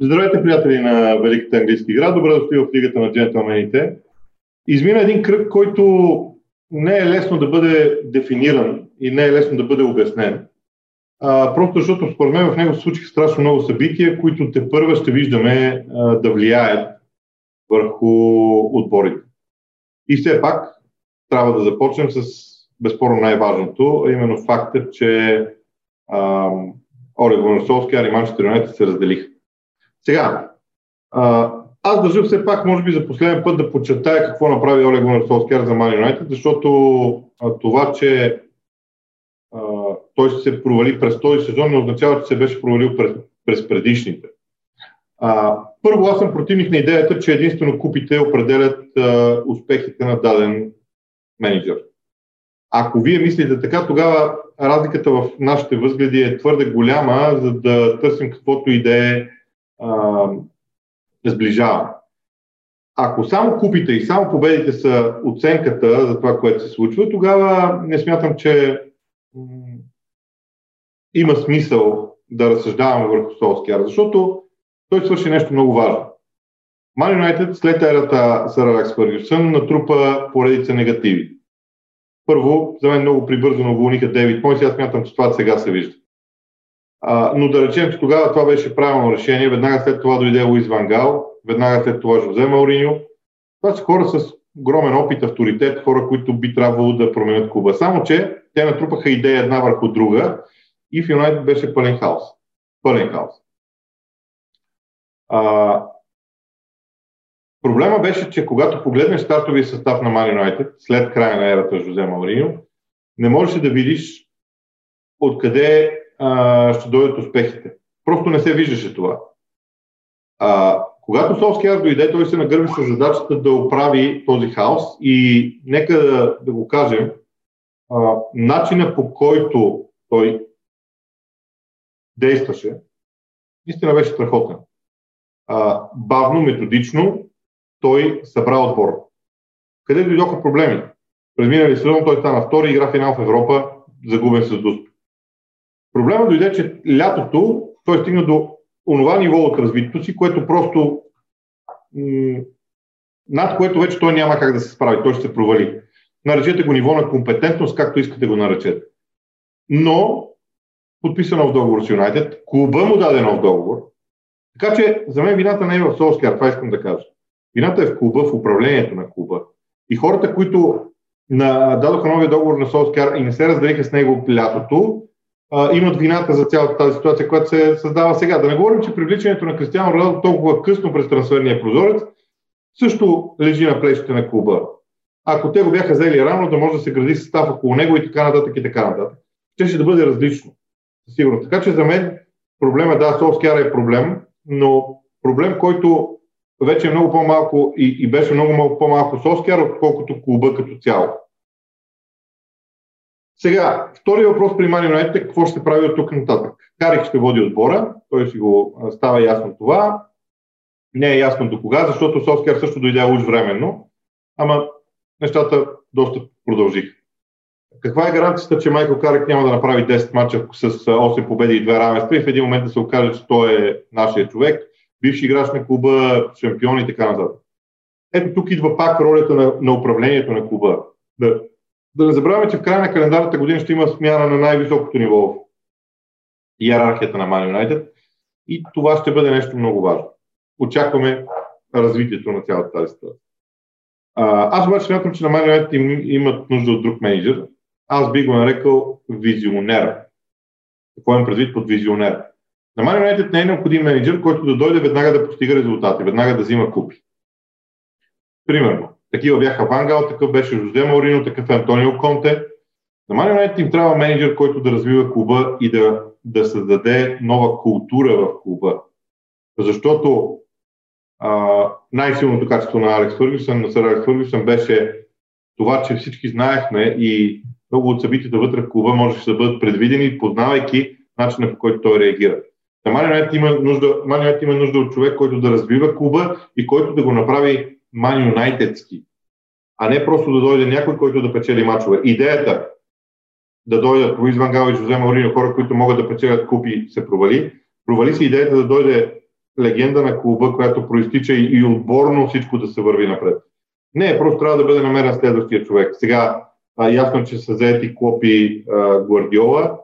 Здравейте, приятели на Великата английска игра. Добре дошли в Лигата на джентълмените. Измина един кръг, който не е лесно да бъде дефиниран и не е лесно да бъде обяснен. А, просто защото според мен в него се случиха страшно много събития, които те първа ще виждаме а, да влияят върху отборите. И все пак трябва да започнем с безспорно най-важното, а именно факта, че Оле Гоносовски и Манчестър се разделиха. Сега, а, аз държа все пак, може би за последен път да подчертая какво направи Олег Гунар за Ман Юнайтед, защото а, това, че а, той се провали през този сезон, не означава, че се беше провалил през, през предишните. А, първо, аз съм противник на идеята, че единствено купите определят а, успехите на даден менеджер. Ако вие мислите така, тогава разликата в нашите възгледи е твърде голяма, за да търсим каквото и да е сближава. Ако само купите и само победите са оценката за това, което се случва, тогава не смятам, че има смисъл да разсъждаваме върху Солскияр, защото той свърши нещо много важно. Ман Юнайтед след ерата Сър Алекс Фъргюсън натрупа поредица негативи. Първо, за мен много прибързано уволниха Дейвид Мойс аз смятам, че това сега се вижда. А, но да речем, че тогава това беше правилно решение. Веднага след това дойде Луис Вангал, веднага след това Жозе Мауриньо. Това са хора с огромен опит, авторитет, хора, които би трябвало да променят клуба. Само, че те натрупаха идея една върху друга и в Юнайтед беше пълен хаос. Пълен хаос. А, проблема беше, че когато погледнеш стартовия състав на Man United след края на ерата Жозе Мауриньо, не можеш да видиш откъде а, ще дойдат успехите. Просто не се виждаше това. А, когато Солскияр дойде, той се нагърби с задачата да оправи този хаос и нека да, да го кажем, а, начина по който той действаше, наистина беше страхотен. А, бавно, методично, той събра отбор. Къде дойдоха проблеми? През минали сезон той стана втори, игра финал в Европа, загубен с Дуст. Проблема дойде, че лятото той стигна до онова ниво от развитието си, което просто над което вече той няма как да се справи, той ще се провали. Наречете го ниво на компетентност, както искате го наречете. Но подписано в договор с Юнайтед, клуба му даде нов договор. Така че за мен вината не е в Солскияр, това искам да кажа. Вината е в клуба, в управлението на клуба. И хората, които на, дадоха новия договор на Солскияр и не се разделиха с него лятото, а, имат вината за цялата тази ситуация, която се създава сега. Да не говорим, че привличането на Кристиано Роналдо толкова късно през трансферния прозорец също лежи на плещите на клуба. Ако те го бяха взели рано, да може да се гради състав около него и така нататък и така нататък. Ще ще да бъде различно. Сигурно. Така че за мен проблема, да, Солскияра е проблем, но проблем, който вече е много по-малко и, и беше много, много по-малко Солскияр, отколкото клуба като цяло. Сега, втори въпрос при Мани Юнайтед е какво ще прави от тук нататък. Карих ще води отбора, той си го става ясно това. Не е ясно до кога, защото Соскер също дойде уж временно, ама нещата доста продължиха. Каква е гаранцията, че Майкъл Карек няма да направи 10 мача с 8 победи и 2 равенства и в един момент да се окаже, че той е нашия човек, бивши играч на клуба, шампион и така нататък. Ето тук идва пак ролята на, на управлението на клуба. Да да не забравяме, че в края на календарната година ще има смяна на най-високото ниво в иерархията на Man United и това ще бъде нещо много важно. Очакваме развитието на цялата тази ситуация. Аз обаче смятам, че на Man United им, имат нужда от друг менеджер. Аз би го нарекал визионер. Какво имам предвид под визионер? На Man United не е необходим менеджер, който да дойде веднага да постига резултати, веднага да взима купи. Примерно, такива бяха Вангал, такъв беше Жозе Маурино, такъв е Антонио Конте. На Man United им трябва менеджер, който да развива клуба и да, да създаде нова култура в клуба. Защото а, най-силното качество на Алекс Фъргюсън, на сър Алекс Фъргюсън беше това, че всички знаехме и много от събитията вътре в клуба можеше да бъдат предвидени, познавайки начина по който той реагира. На Man има нужда, Man има нужда от човек, който да развива клуба и който да го направи Ман Юнайтедски, а не просто да дойде някой, който да печели мачове. Идеята да дойдат Луис Ван Гал и Жозе Мауриньо, хора, които могат да печелят купи, се провали. Провали се идеята да дойде легенда на клуба, която проистича и отборно всичко да се върви напред. Не, просто трябва да бъде намерен следващия човек. Сега, а, ясно, че са заети Клопи а, Гвардиола,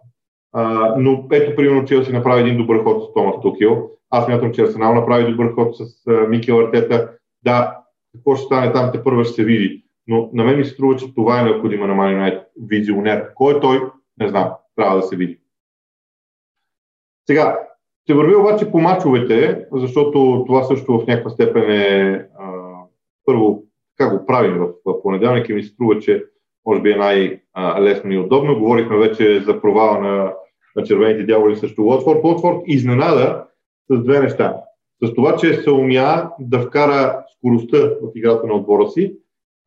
а, но ето, примерно, Челси направи един добър ход с Томас Тухил. Аз мятам, че Арсенал направи добър ход с а, Микел Артета. Да, какво ще стане там, те първо ще се види. Но на мен ми се струва, че това е необходимо на Man Визионер. Кой е той? Не знам. Трябва да се види. Сега, ще върви обаче по мачовете, защото това също в някаква степен е а, първо как го правим в понеделник и ми се струва, че може би е най-лесно и удобно. Говорихме вече за провала на, на червените дяволи срещу Лотфорд. Лотфорд изненада с две неща. С това, че се умя да вкара скоростта в играта на отбора си,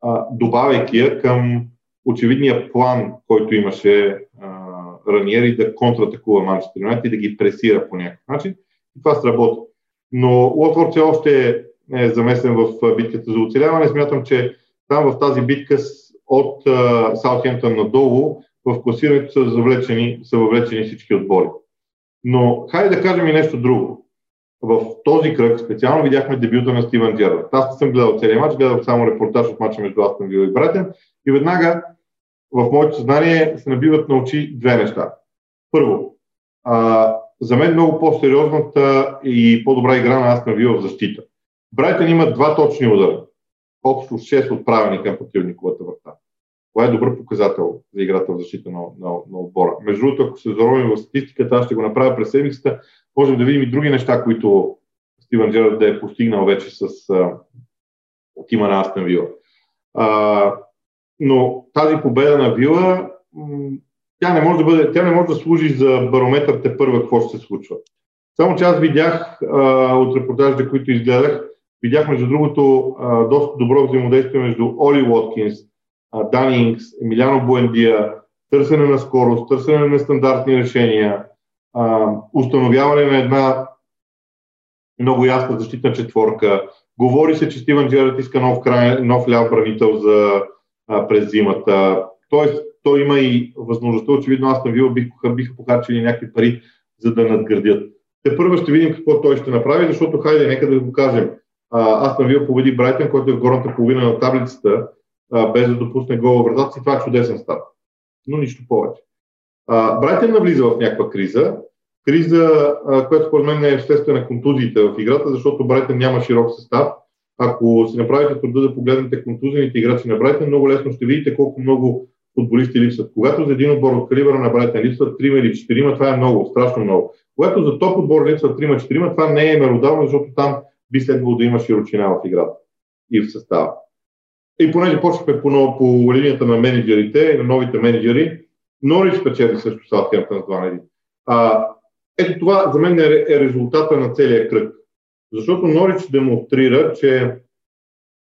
а, добавяйки я към очевидния план, който имаше а, Раниери да контратакува Манчестър Юнайтед и да ги пресира по някакъв начин. И това сработи. Но Лотфорд все още е замесен в битката за оцеляване. Смятам, че там в тази битка от Саутхемптън надолу в класирането са, са въвлечени всички отбори. Но хайде да кажем и нещо друго. В този кръг специално видяхме дебюта на Стивен Джерард. Аз не съм гледал целият матч, гледах само репортаж от матча между Астон Вил и Братен и веднага в моето съзнание се набиват на очи две неща. Първо, а, за мен много по-сериозната и по-добра игра на Астон Вил в защита. Брайтън има два точни удара. Общо 6 отправени към противниковата врата. Това е добър показател за играта в защита на, на, на отбора. Между другото, ако се заровим в статистиката, аз ще го направя през седмицата, можем да видим и други неща, които Стивен Джерард да е постигнал вече с а, тима на Астен Вила. А, но тази победа на Вила, тя не може да, бъде, тя не може да служи за барометър те първа какво ще се случва. Само че аз видях а, от репортажите, които изгледах, видях между другото а, доста добро взаимодействие между Оли Уоткинс, Данингс, Емиляно Буендия, търсене на скорост, търсене на нестандартни решения, а, установяване на една много ясна защитна четворка. Говори се, че Стивен Джерард иска нов, край, нов ляв бранител за, а, през зимата. Тоест, той има и възможността, очевидно аз на Вила биха, биха похарчили някакви пари, за да надградят. Те първо ще видим какво той ще направи, защото хайде, нека да го кажем. Аз на Вил победи Брайтън, който е в горната половина на таблицата, а, без да допусне гол вратата си. Това е чудесен старт. Но нищо повече. Брайтън навлиза в някаква криза. Криза, която според мен е вследствие на контузиите в играта, защото Брайтън няма широк състав. Ако си направите труда да погледнете контузените играчи на Брайтън, много лесно ще видите колко много футболисти липсват. Когато за един отбор от калибъра на Брайтън липсват 3 или 4, това е много, страшно много. Когато за топ отбор липсват 3-4, това не е меродавно, защото там би следвало да има широчина в играта и в състава. И понеже почнахме по, по линията на менеджерите, на новите менеджери, Норич спечели също Саутхемптън с 2 а, Ето това за мен е, е резултата на целия кръг. Защото Норич демонстрира, че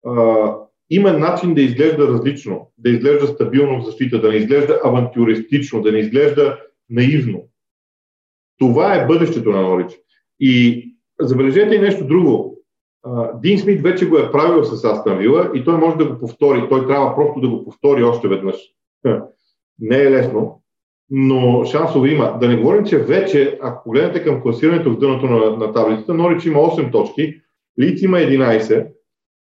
а, има начин да изглежда различно, да изглежда стабилно в защита, да не изглежда авантюристично, да не изглежда наивно. Това е бъдещето на Норич. И забележете и нещо друго. Дин Смит вече го е правил с Астан Вила и той може да го повтори. Той трябва просто да го повтори още веднъж. Не е лесно, но шансове има. Да не говорим, че вече, ако погледнете към класирането в дъното на, на таблицата, Норич има 8 точки, Лиц има 11,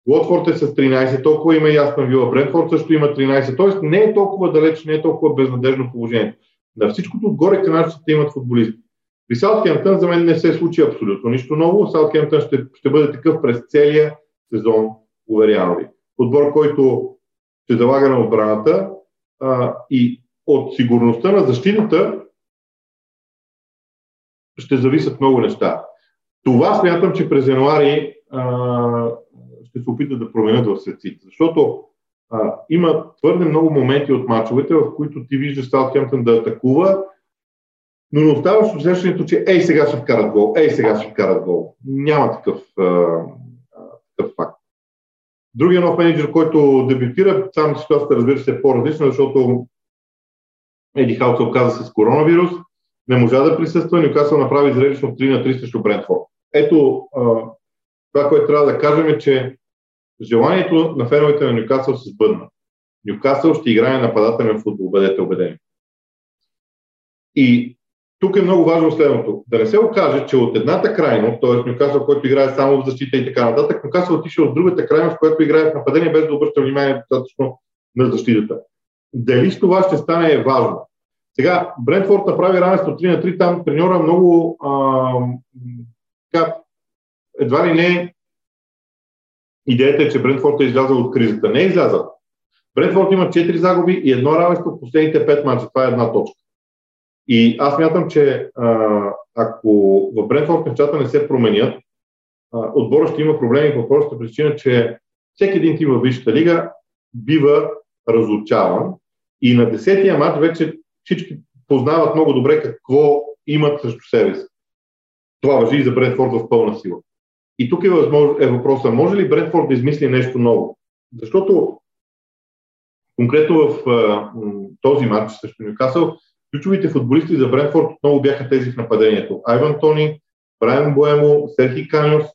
Уотфорд е с 13, толкова има Астан Вила. Брентфорд също има 13, т.е. не е толкова далеч, не е толкова безнадежно положение. На всичкото отгоре канадците имат футболисти. При Саутхемптън за мен не се случи абсолютно нищо ново. Саутхемптън ще, ще бъде такъв през целия сезон, уверявам ви. Отбор, който ще залага на отбраната а, и от сигурността на защитата ще зависят много неща. Това смятам, че през януари а, ще се опитат да променят в светците. Защото а, има твърде много моменти от мачовете, в които ти виждаш Саутхемптън да атакува, но не оставаш усещането, че ей сега ще вкарат гол, ей сега ще вкарат гол. Няма такъв, а, такъв факт. Другия нов менеджер, който дебютира, само ситуацията разбира се е по-различна, защото Еди Хаут се оказа с коронавирус, не можа да присъства, Нюкасъл направи зрелищно 3 на 3 срещу Брентфорд. Ето, това, което трябва да кажем е, че желанието на феновете на Нюкасъл се сбъдна. Нюкасъл ще играе нападателен футбол, бъдете убедени. И тук е много важно следното. Да не се окаже, че от едната крайност, т.е. Нюкасъл, който играе само в защита и така нататък, Нюкасъл отише от другата крайност, която играе в нападение, без да обръща внимание достатъчно на защитата. Дали с това ще стане е важно. Сега, Брентфорд направи равенство 3 на 3, там треньора много а, едва ли не идеята е, че Брентфорд е излязъл от кризата. Не е излязъл. Брентфорд има 4 загуби и едно равенство в последните 5 мача. Това е една точка. И аз мятам, че а, ако в Брентфорд нещата не се променят, а, отбора ще има проблеми по простата причина, че всеки един тим в Висшата лига бива разучаван и на десетия матч вече всички познават много добре какво имат срещу себе си. Това въжи и за Брентфорд в пълна сила. И тук е, възможно, е въпроса, може ли Брентфорд да измисли нещо ново? Защото конкретно в а, този матч срещу Нюкасъл, ключовите футболисти за Брентфорд отново бяха тези в нападението. Айван Тони, Брайан Боемо, Серхи Каньос,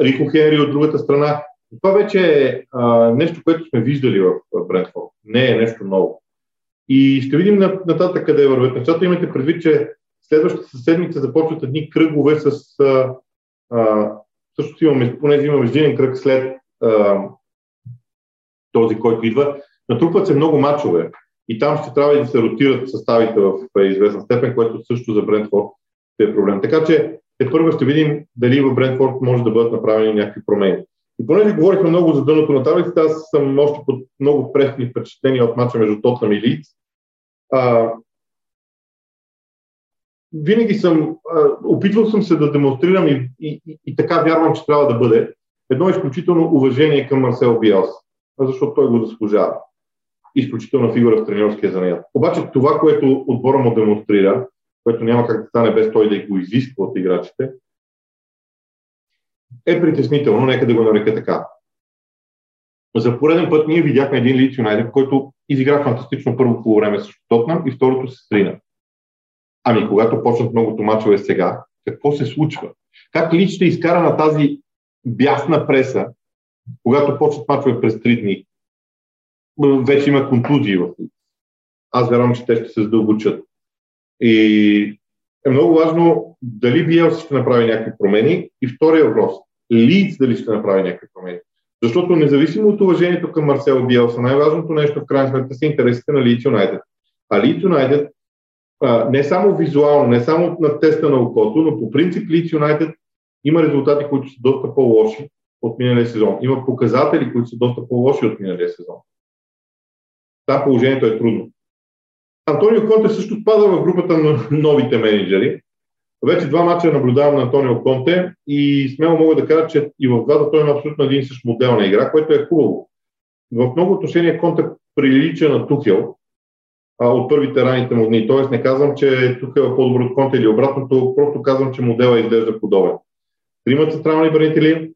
Рико Хенри от другата страна. Това вече е а, нещо, което сме виждали в Брентфорд. Не е нещо ново. И ще видим нататък къде вървят нещата. Имате предвид, че следващата седмица започват едни кръгове с... А, а, също имаме, понеже имаме междинен кръг след а, този, който идва, натрупват се много мачове. И там ще трябва да се ротират съставите в известна степен, което също за Брентфорд е проблем. Така че те първо ще видим дали в Брентфорд може да бъдат направени някакви промени. И понеже говорихме много за дъното на таблицата, аз съм още под много пресни впечатления от мача между Тотнам и Лиц. А, винаги съм, а, опитвал съм се да демонстрирам и, и, и, и така вярвам, че трябва да бъде едно изключително уважение към Марсел Биелс, защото той го заслужава. Изключителна фигура в тренерския занаят. Обаче това, което отбора му демонстрира, което няма как да стане без той да го изисква от играчите, е притеснително, нека да го нарека така. За пореден път ние видяхме един Лиц Юнайтед, който изигра фантастично първо по време с Тотнам и второто се стрина. Ами, когато почнат многото мачове сега, какво се случва? Как Лич ще изкара на тази бясна преса, когато почнат мачове през три дни? Вече има контузии в Лиц. Аз вярвам, че те ще се задълбочат. И е много важно дали Биелс ще направи някакви промени. И втория въпрос. Лиц дали ще направи някакви промени. Защото независимо от уважението към Марсел Биелса, най-важното нещо в крайна сметка са интересите на Лийц Юнайтед. А Лийц Юнайтед не само визуално, не само на теста на окото, но по принцип Лийц Юнайтед има резултати, които са доста по-лоши от миналия сезон. Има показатели, които са доста по-лоши от миналия сезон. Та положението е трудно. Антонио Конте също спада в групата на новите менеджери. Вече два мача наблюдавам на Антонио Конте и смело мога да кажа, че и в двата той има абсолютно един същ модел на игра, което е хубаво. В много отношения Конте прилича на Тухел а, от първите раните му дни. Тоест не казвам, че Тухел е по-добър от Конте или обратното, просто казвам, че модела изглежда подобен. Трима централни бранители,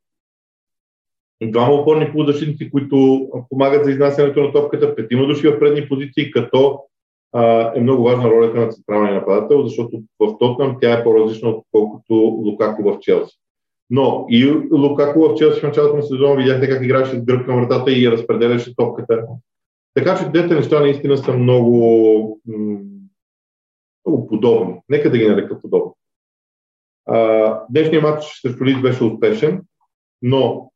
двама опорни полузащитници, които помагат за изнасянето на топката, петима души в предни позиции, като е много важна ролята на централния нападател, защото в Тотнам тя е по-различна, отколкото Лукако в Челси. Но и Лукако в Челси в началото на сезона видяхте как играеше с гръб към вратата и разпределяше топката. Така че двете неща наистина са много, много подобни. Нека да ги нарека подобни. днешният матч срещу Лид беше успешен, но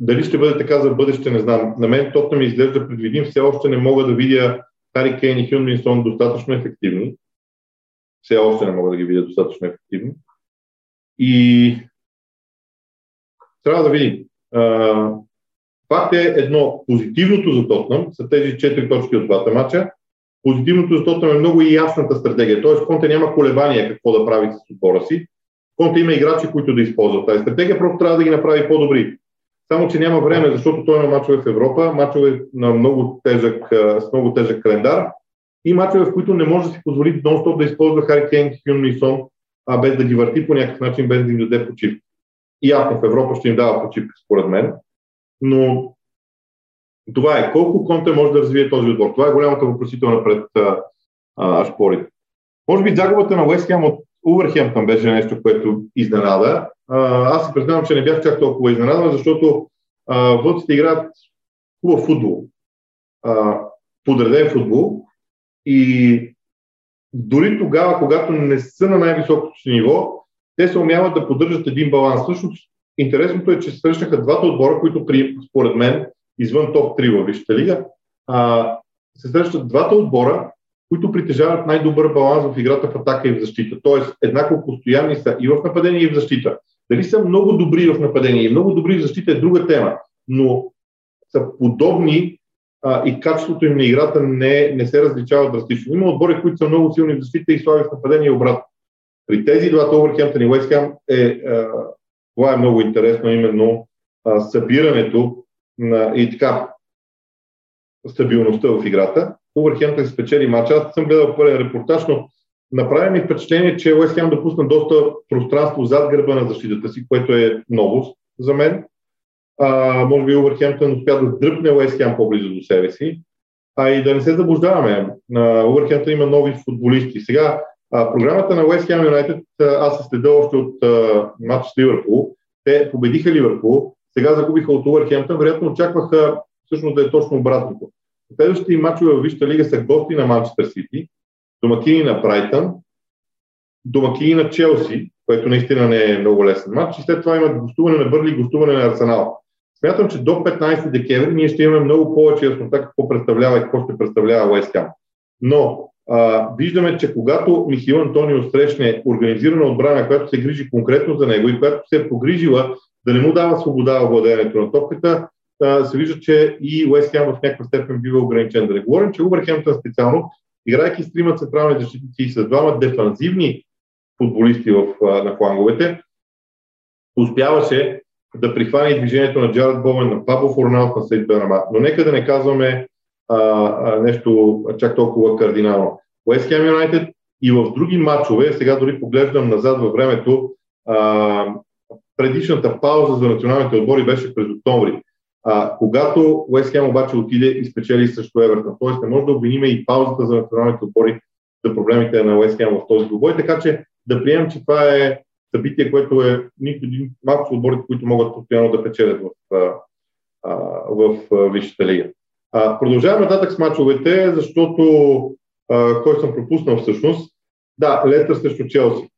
дали ще бъде така за бъдеще, не знам. На мен тотно ми изглежда предвидим. Все още не мога да видя Хари Кейн и Хюнминсон достатъчно ефективни. Все още не мога да ги видя достатъчно ефективни. И трябва да видим. факт е едно. Позитивното за Тотнам са тези 4 точки от двата мача. Позитивното за Тотнам е много и ясната стратегия. Тоест Конте няма колебания какво да прави с отбора си. Конте има играчи, които да използват тази стратегия, просто трябва да ги направи по-добри. Само, че няма време, защото той има мачове в Европа, мачове на много тежък, с много тежък календар и мачове, в които не може да си позволи нон-стоп да използва Хари Кейн, Хюн и Сон, а без да ги върти по някакъв начин, без да им даде почивка. И ясно в Европа ще им дава почивка, според мен. Но това е. Колко Конте може да развие този отбор? Това е голямата въпросителна пред Ашпорите. Може би загубата на Уест от Увърхемптън беше нещо, което изненада. Аз си признавам, че не бях чак толкова изненадан, защото вълците играят хубав футбол, подреден футбол и дори тогава, когато не са на най-високото си ниво, те се умяват да поддържат един баланс. Всъщност, интересното е, че се срещнаха двата отбора, които при, според мен, извън топ 3 във Висшата лига, а, се срещат двата отбора, които притежават най-добър баланс в играта в атака и в защита. Тоест, еднакво постоянни са и в нападение, и в защита. Дали са много добри в нападение и много добри в защита е друга тема, но са подобни а, и качеството им на играта не, не се различава драстично. Има отбори, които са много силни в защита и слаби в нападение и обратно. При тези двата Овърхемптън и Уестхем е, а, това е много интересно, именно а, събирането на, и така стабилността в играта. Увърхемптън се спечели матча. Аз съм гледал пълен репортаж, но направи ми впечатление, че Уест Хем допусна доста пространство зад гърба на защитата си, което е новост за мен. А, може би Увърхемптън успя да дръпне Уест Хем по-близо до себе си. А и да не се заблуждаваме. Увърхемптън има нови футболисти. Сега, а, програмата на Уест Хем Юнайтед, аз се следя още от а, матч с Ливърпул. Те победиха Ливърпул, сега загубиха от Увърхемптън, вероятно очакваха всъщност да е точно обратното. Следващите мачове в Висшата лига са гости на Манчестър Сити, домакини на Брайтън, домакини на Челси, което наистина не е много лесен матч, и след това имат гостуване на Бърли и гостуване на Арсенал. Смятам, че до 15 декември ние ще имаме много повече яснота какво представлява и какво ще представлява Уест Но а, виждаме, че когато Михаил Антонио срещне организирана отбрана, която се грижи конкретно за него и която се е погрижила да не му дава свобода в владеенето на топката, се вижда, че и Уест Хем в някаква степен бива ограничен. Да не говорим, че Убърхемптън специално, играйки с трима централни защитници и с двама дефанзивни футболисти в, на фланговете, успяваше да прихване движението на Джаред Бомен, на Пабло Форналт, на Сейд Бенама. Но нека да не казваме а, а, нещо чак толкова кардинално. Уест Хем Юнайтед и в други матчове, сега дори поглеждам назад във времето, а, предишната пауза за националните отбори беше през октомври. А, когато Уест Хем обаче отиде и спечели срещу Евертън, т.е. не може да обвиним и паузата за националните отбори за проблемите на Уест Хем в този двубой, така че да приемем, че това е събитие, което е нито един малко отборите, които могат постоянно да печелят в, в, в Висшата лига. А, продължаваме нататък с мачовете, защото а, кой съм пропуснал всъщност? Да, Лестър срещу Челси.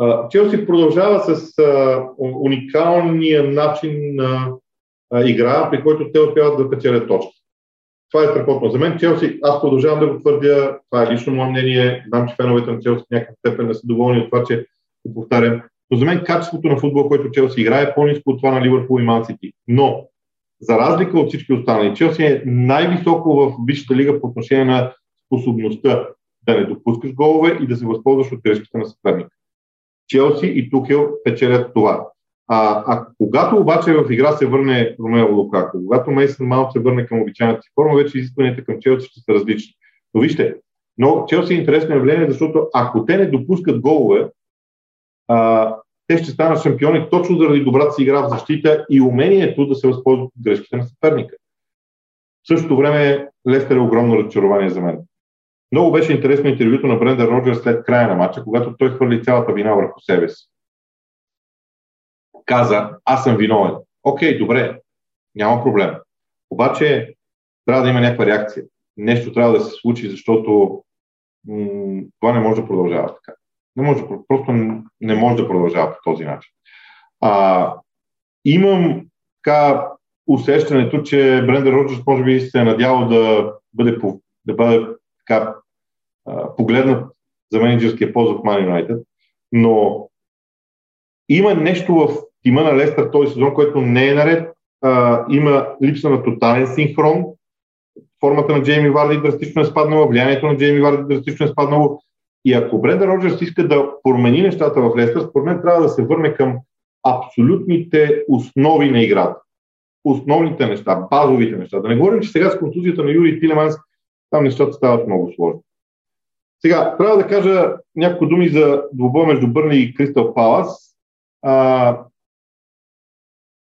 А, Челси продължава с а, уникалния начин на игра, при който те успяват да печелят точки. Това е страхотно. За мен Челси, аз продължавам да го твърдя, това е лично мое мнение, знам, че феновете на Челси в някакъв степен не са доволни от това, че го повтарям. Но за мен качеството на футбол, който Челси играе, е по-низко от това на Ливърпул и Ман. Но, за разлика от всички останали, Челси е най-високо в Висшата лига по отношение на способността да не допускаш голове и да се възползваш от грешките на съперника. Челси и Тухел печелят това. А, а когато обаче в игра се върне Ромео Лукако, когато Мейсън Маунт се върне към обичайната си форма, вече изискванията към Челси ще са различни. Но вижте, но Челси е интересно явление, защото ако те не допускат голове, а, те ще станат шампиони точно заради добрата си игра в защита и умението да се възползват от грешките на съперника. В същото време Лестър е огромно разочарование за мен. Много беше интересно интервюто на Брендър Роджер след края на матча, когато той хвърли цялата вина върху себе си каза, аз съм виновен. Окей, добре, няма проблем. Обаче трябва да има някаква реакция. Нещо трябва да се случи, защото м- това не може да продължава така. Не може, просто не може да продължава по този начин. А, имам така усещането, че Брендер Роджерс може би се е надявал да бъде, да бъде така, погледнат за менеджерския пост в Man United, но има нещо в тима на Лестър този сезон, който не е наред. А, има липса на тотален синхрон. Формата на Джейми Варди драстично е спаднала, влиянието на Джейми Варди драстично е спаднало. И ако Бренда Роджерс иска да промени нещата в Лестър, според мен трябва да се върне към абсолютните основи на играта. Основните неща, базовите неща. Да не говорим, че сега с контузията на Юрий Тилеманс там нещата стават много сложни. Сега, трябва да кажа няколко думи за двубой между Бърни и Кристал Палас.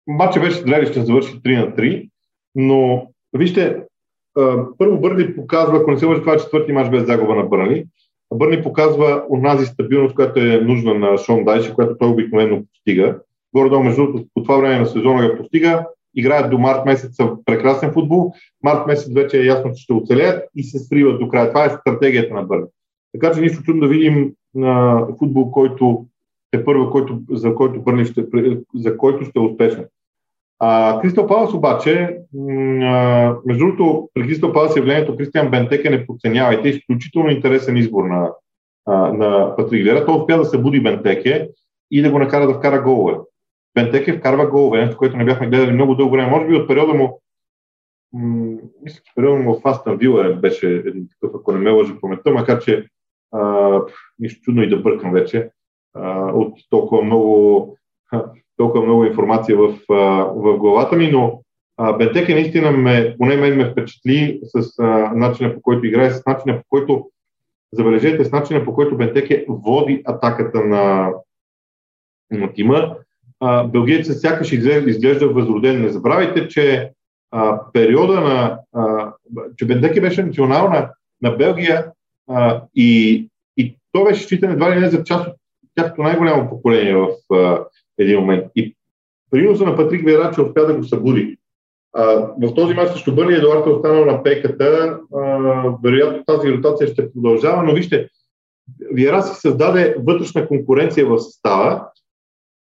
Матчът беше зрелище, завърши 3 на 3, но вижте, първо Бърни показва, ако не се лъжи, това е четвърти мач без загуба на Бърни. Бърни показва онази стабилност, която е нужна на Шон Дайши, която той обикновено постига. Горе-долу, между другото, по това време на сезона я постига. Играят до март месец прекрасен футбол. Март месец вече е ясно, че ще оцелеят и се сриват до края. Това е стратегията на Бърни. Така че нищо чудно да видим а, футбол, който е първо, който, за който Бърни ще, за който ще е успешен. А, Кристал Палас обаче, а, между другото, при Кристал Палас явлението Кристиан Бентеке не подценявайте, изключително интересен избор на, а, на Патрик Лера. Той успя да събуди Бентеке и да го накара да вкара голове. Бентеке вкарва голове, нещо, което не бяхме гледали много дълго време. Може би от периода му, м- мисля, че периода му в Астан Вила беше един такъв, ако не ме лъжи паметта, макар че а, нищо чудно и да бъркам вече а, от толкова много, толкова много информация в, а, в главата ми, но Бентеке наистина ме, поне мен ме впечатли с а, начина по който играе, с начина по който, забележете, с начина по който Бентеке води атаката на, на тима. Белгиецът сякаш изглежда, възроден. Не забравяйте, че а, периода на, а, че Бентеке беше национална на Белгия а, и, и то беше считан едва ли не за част от тяхното най-голямо поколение в а, един момент. И приноса на Патрик Вера, че успя да го събуди. А, в този мач срещу Бърни Едуард е останал на пеката. А, вероятно тази ротация ще продължава, но вижте, Виера си създаде вътрешна конкуренция в състава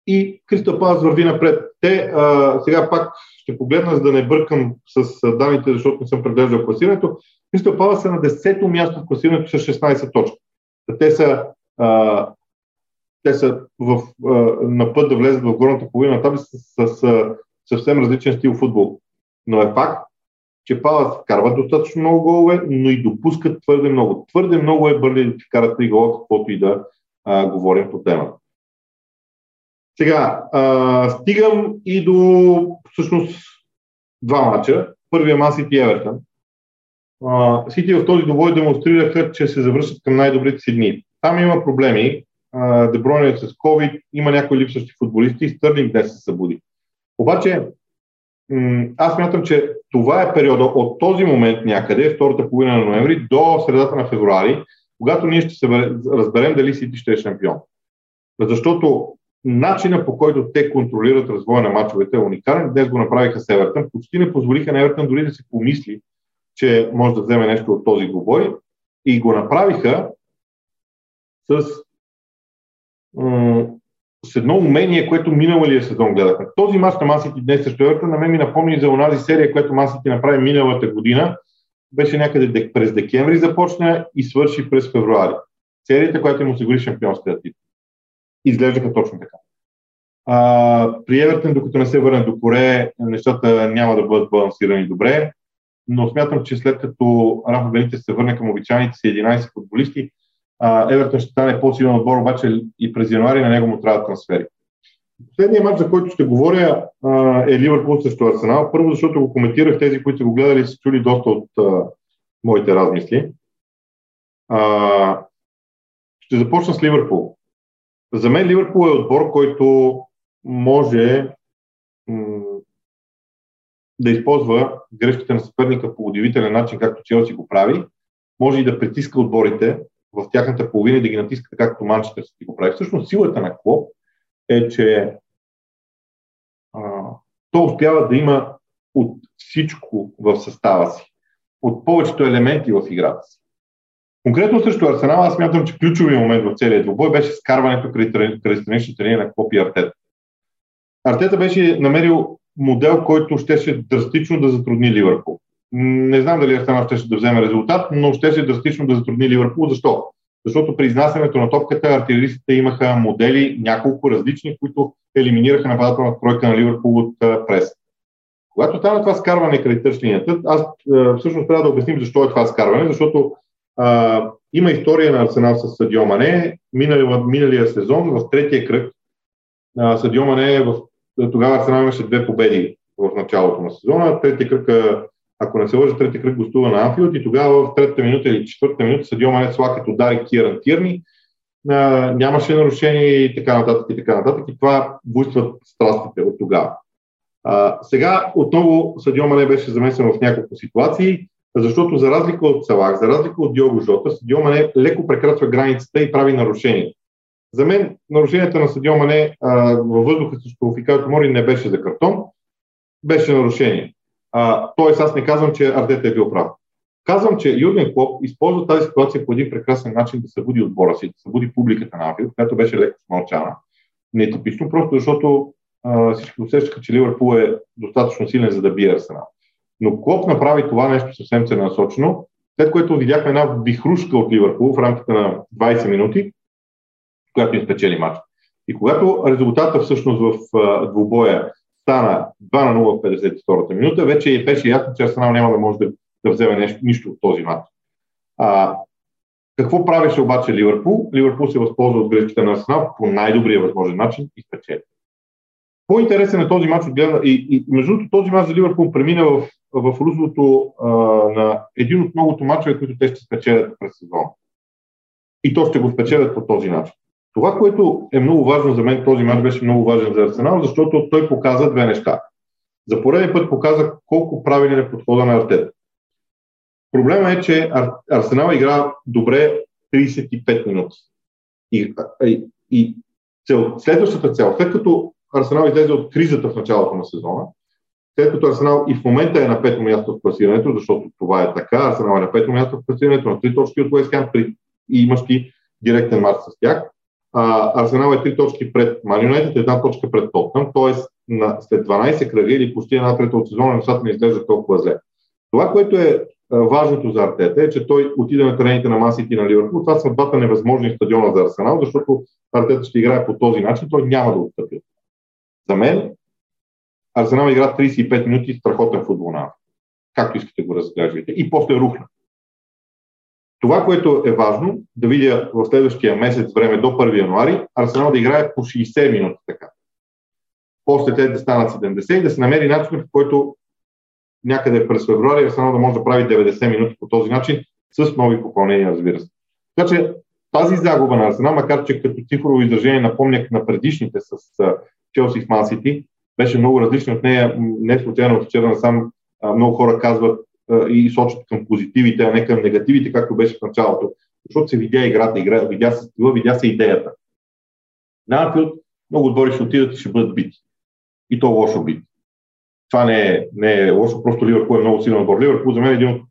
и Кристо Палас върви напред. Те а, сега пак ще погледна, за да не бъркам с данните, защото не съм преглеждал класирането. Кристо Палас са на 10-то място в класирането с 16 точки. Те са те са в, на път да влезат в горната половина таблица с, с, с съвсем различен стил футбол. Но е факт, че Палас вкарват достатъчно много голове, но и допускат твърде много. Твърде много е бърли да ти карат три гола, каквото и да а, говорим по темата. Сега, а, стигам и до всъщност два мача. Първия Ман Сити Евертън. Сити в този довой демонстрираха, че се завръщат към най-добрите си дни. Там има проблеми. Дебройн е с COVID, има някои липсващи футболисти и Стърлинг днес се събуди. Обаче, аз мятам, че това е периода от този момент някъде, втората половина на ноември, до средата на февруари, когато ние ще се разберем дали Сити ще е шампион. Защото начина по който те контролират развоя на мачовете е уникален. Днес го направиха с Евертън. Почти не позволиха на Евертън дори да си помисли, че може да вземе нещо от този двубой. И го направиха с с едно умение, което миналия сезон гледахме. Този мач на Масити днес срещу Евертън на мен ми напомни за онази серия, която Масити направи миналата година. Беше някъде през декември започна и свърши през февруари. Серията, която им осигури шампионската титла. Изглеждаха точно така. А, при Евертън, докато не се върне до Коре, нещата няма да бъдат балансирани добре, но смятам, че след като Рафа Бенитес се върне към обичайните си 11 футболисти, Евертън ще стане по-силен отбор, обаче и през януари на него му трябва трансфери. Последният матч, за който ще говоря, е Ливърпул срещу Арсенал. Първо, защото го коментирах, тези, които са го гледали, са чули доста от а, моите размисли. А, ще започна с Ливърпул. За мен Ливърпул е отбор, който може м- да използва грешките на съперника по удивителен начин, както Челси го прави. Може и да притиска отборите, в тяхната половина и да ги натискат както Манчестър си го прави. Всъщност силата на Клоп е, че а, то успява да има от всичко в състава си, от повечето елементи в играта си. Конкретно срещу Арсенал, аз смятам, че ключовия момент в целия двубой беше скарването край страничната линия на Клоп и Артета. Артета беше намерил модел, който щеше драстично да затрудни Ливърпул. Не знам дали Арсенал ще, да вземе резултат, но ще се драстично да затрудни Ливърпул. Защо? Защото при изнасянето на топката артилеристите имаха модели, няколко различни, които елиминираха нападателната тройка на Ливърпул от прес. Когато стана това скарване край тъч линията, аз всъщност трябва да обясним защо е това скарване, защото а, има история на Арсенал с Садио Мане. Миналия, миналия сезон, в третия кръг, а, Садио Мане в, тогава Арсенал имаше две победи в началото на сезона. Третия кръг ако не се лъжа, трети кръг гостува на Анфилд и тогава в третата минута или четвъртата минута Садио Мане Слакет удари Киран Тирни, а, нямаше нарушение и така нататък и така нататък и това буйстват страстите от тогава. А, сега отново Садио Мане беше замесен в няколко ситуации, защото за разлика от Салах, за разлика от Диого Жота, Садио Мане леко прекрачва границата и прави нарушения. За мен нарушенията на Садио Мане а, във въздуха срещу Фикалто Мори не беше за картон, беше нарушение. Тоест аз не казвам, че Ардета е бил прав. Казвам, че Юрген Клоп използва тази ситуация по един прекрасен начин да събуди отбора си, да събуди публиката на Анфилд, която беше леко смълчана. Нетипично, просто защото а, всички усещаха, че Ливърпул е достатъчно силен за да бие Арсенал. Но Клоп направи това нещо съвсем целенасочено, след което видяхме една вихрушка от Ливърпул в рамките на 20 минути, която им спечели матч. И когато резултата всъщност в а, двубоя стана 2 на 0 в 52-та минута, вече беше ясно, че Арсенал няма да може да, да вземе нещо, нищо от този матч. А, какво правеше обаче Ливърпул? Ливърпул се възползва от грешките на Арсенал по най-добрия възможен начин и спечели. По-интересен е този матч от гледна... И, и между другото този матч за Ливърпул премина в, в руслото а, на един от многото мачове, които те ще спечелят през сезона. И то ще го спечелят по този начин. Това, което е много важно за мен, този матч беше много важен за Арсенал, защото той показа две неща. За пореден път показа колко правилен е подхода на Артета. Проблема е, че Арсенал игра добре 35 минути. И, и, и цел, следващата цел, след като Арсенал излезе от кризата в началото на сезона, след като Арсенал и в момента е на пето място в класирането, защото това е така, Арсенал е на пето място в класирането, на три точки от Уест и имащи директен марш с тях. Арсенал е три точки пред Ман Юнайтед, една точка пред Тотнам, т.е. след 12 кръга или почти една трета от сезона нещата не изглежда толкова зле. Това, което е важното за Артета е, че той отиде на терените на Масити на Ливърпул. Това са двата невъзможни стадиона за Арсенал, защото Артета ще играе по този начин, той няма да отстъпи. За мен Арсенал игра 35 минути страхотен футбол на Както искате го разглеждате. И после рухна. Това, което е важно, да видя в следващия месец време до 1 януари, Арсенал да играе по 60 минути така. После те да станат 70 и да се намери начин, в който някъде през февруари Арсенал да може да прави 90 минути по този начин, с нови попълнения, разбира се. Така че тази загуба на Арсенал, макар че като цифрово изражение напомнях на предишните с Челси в Ман Сити, беше много различна от нея. Не случайно от вчера насам много хора казват и сочат към позитивите, а не към негативите, както беше в началото. Защото се видя играта, игра, видя се стила, видя се идеята. На Анфилд много отбори ще отидат и ще бъдат бити. И то лошо бити. Това не е, не е лошо, просто Ливърпул е много силен отбор. Ливърпул за мен е един от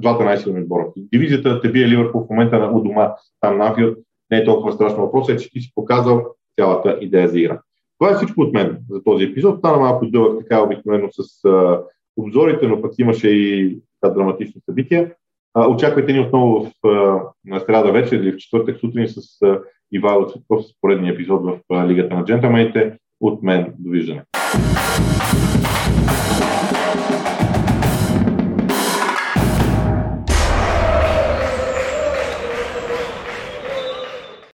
двата най-силни отбора. Дивизията те бие Ливърпул в момента на у дома, там на Анфилд, не е толкова страшно въпрос, е, че ти си показал цялата идея за игра. Това е всичко от мен за този епизод. Стана малко дълъг така обикновено с обзорите, но пък имаше и така, драматични събития. А, очаквайте ни отново в, а, на среда вечер или в четвъртък сутрин с а, Ивайло Цветков с поредния епизод в а, Лигата на джентълмените. От мен, довиждане.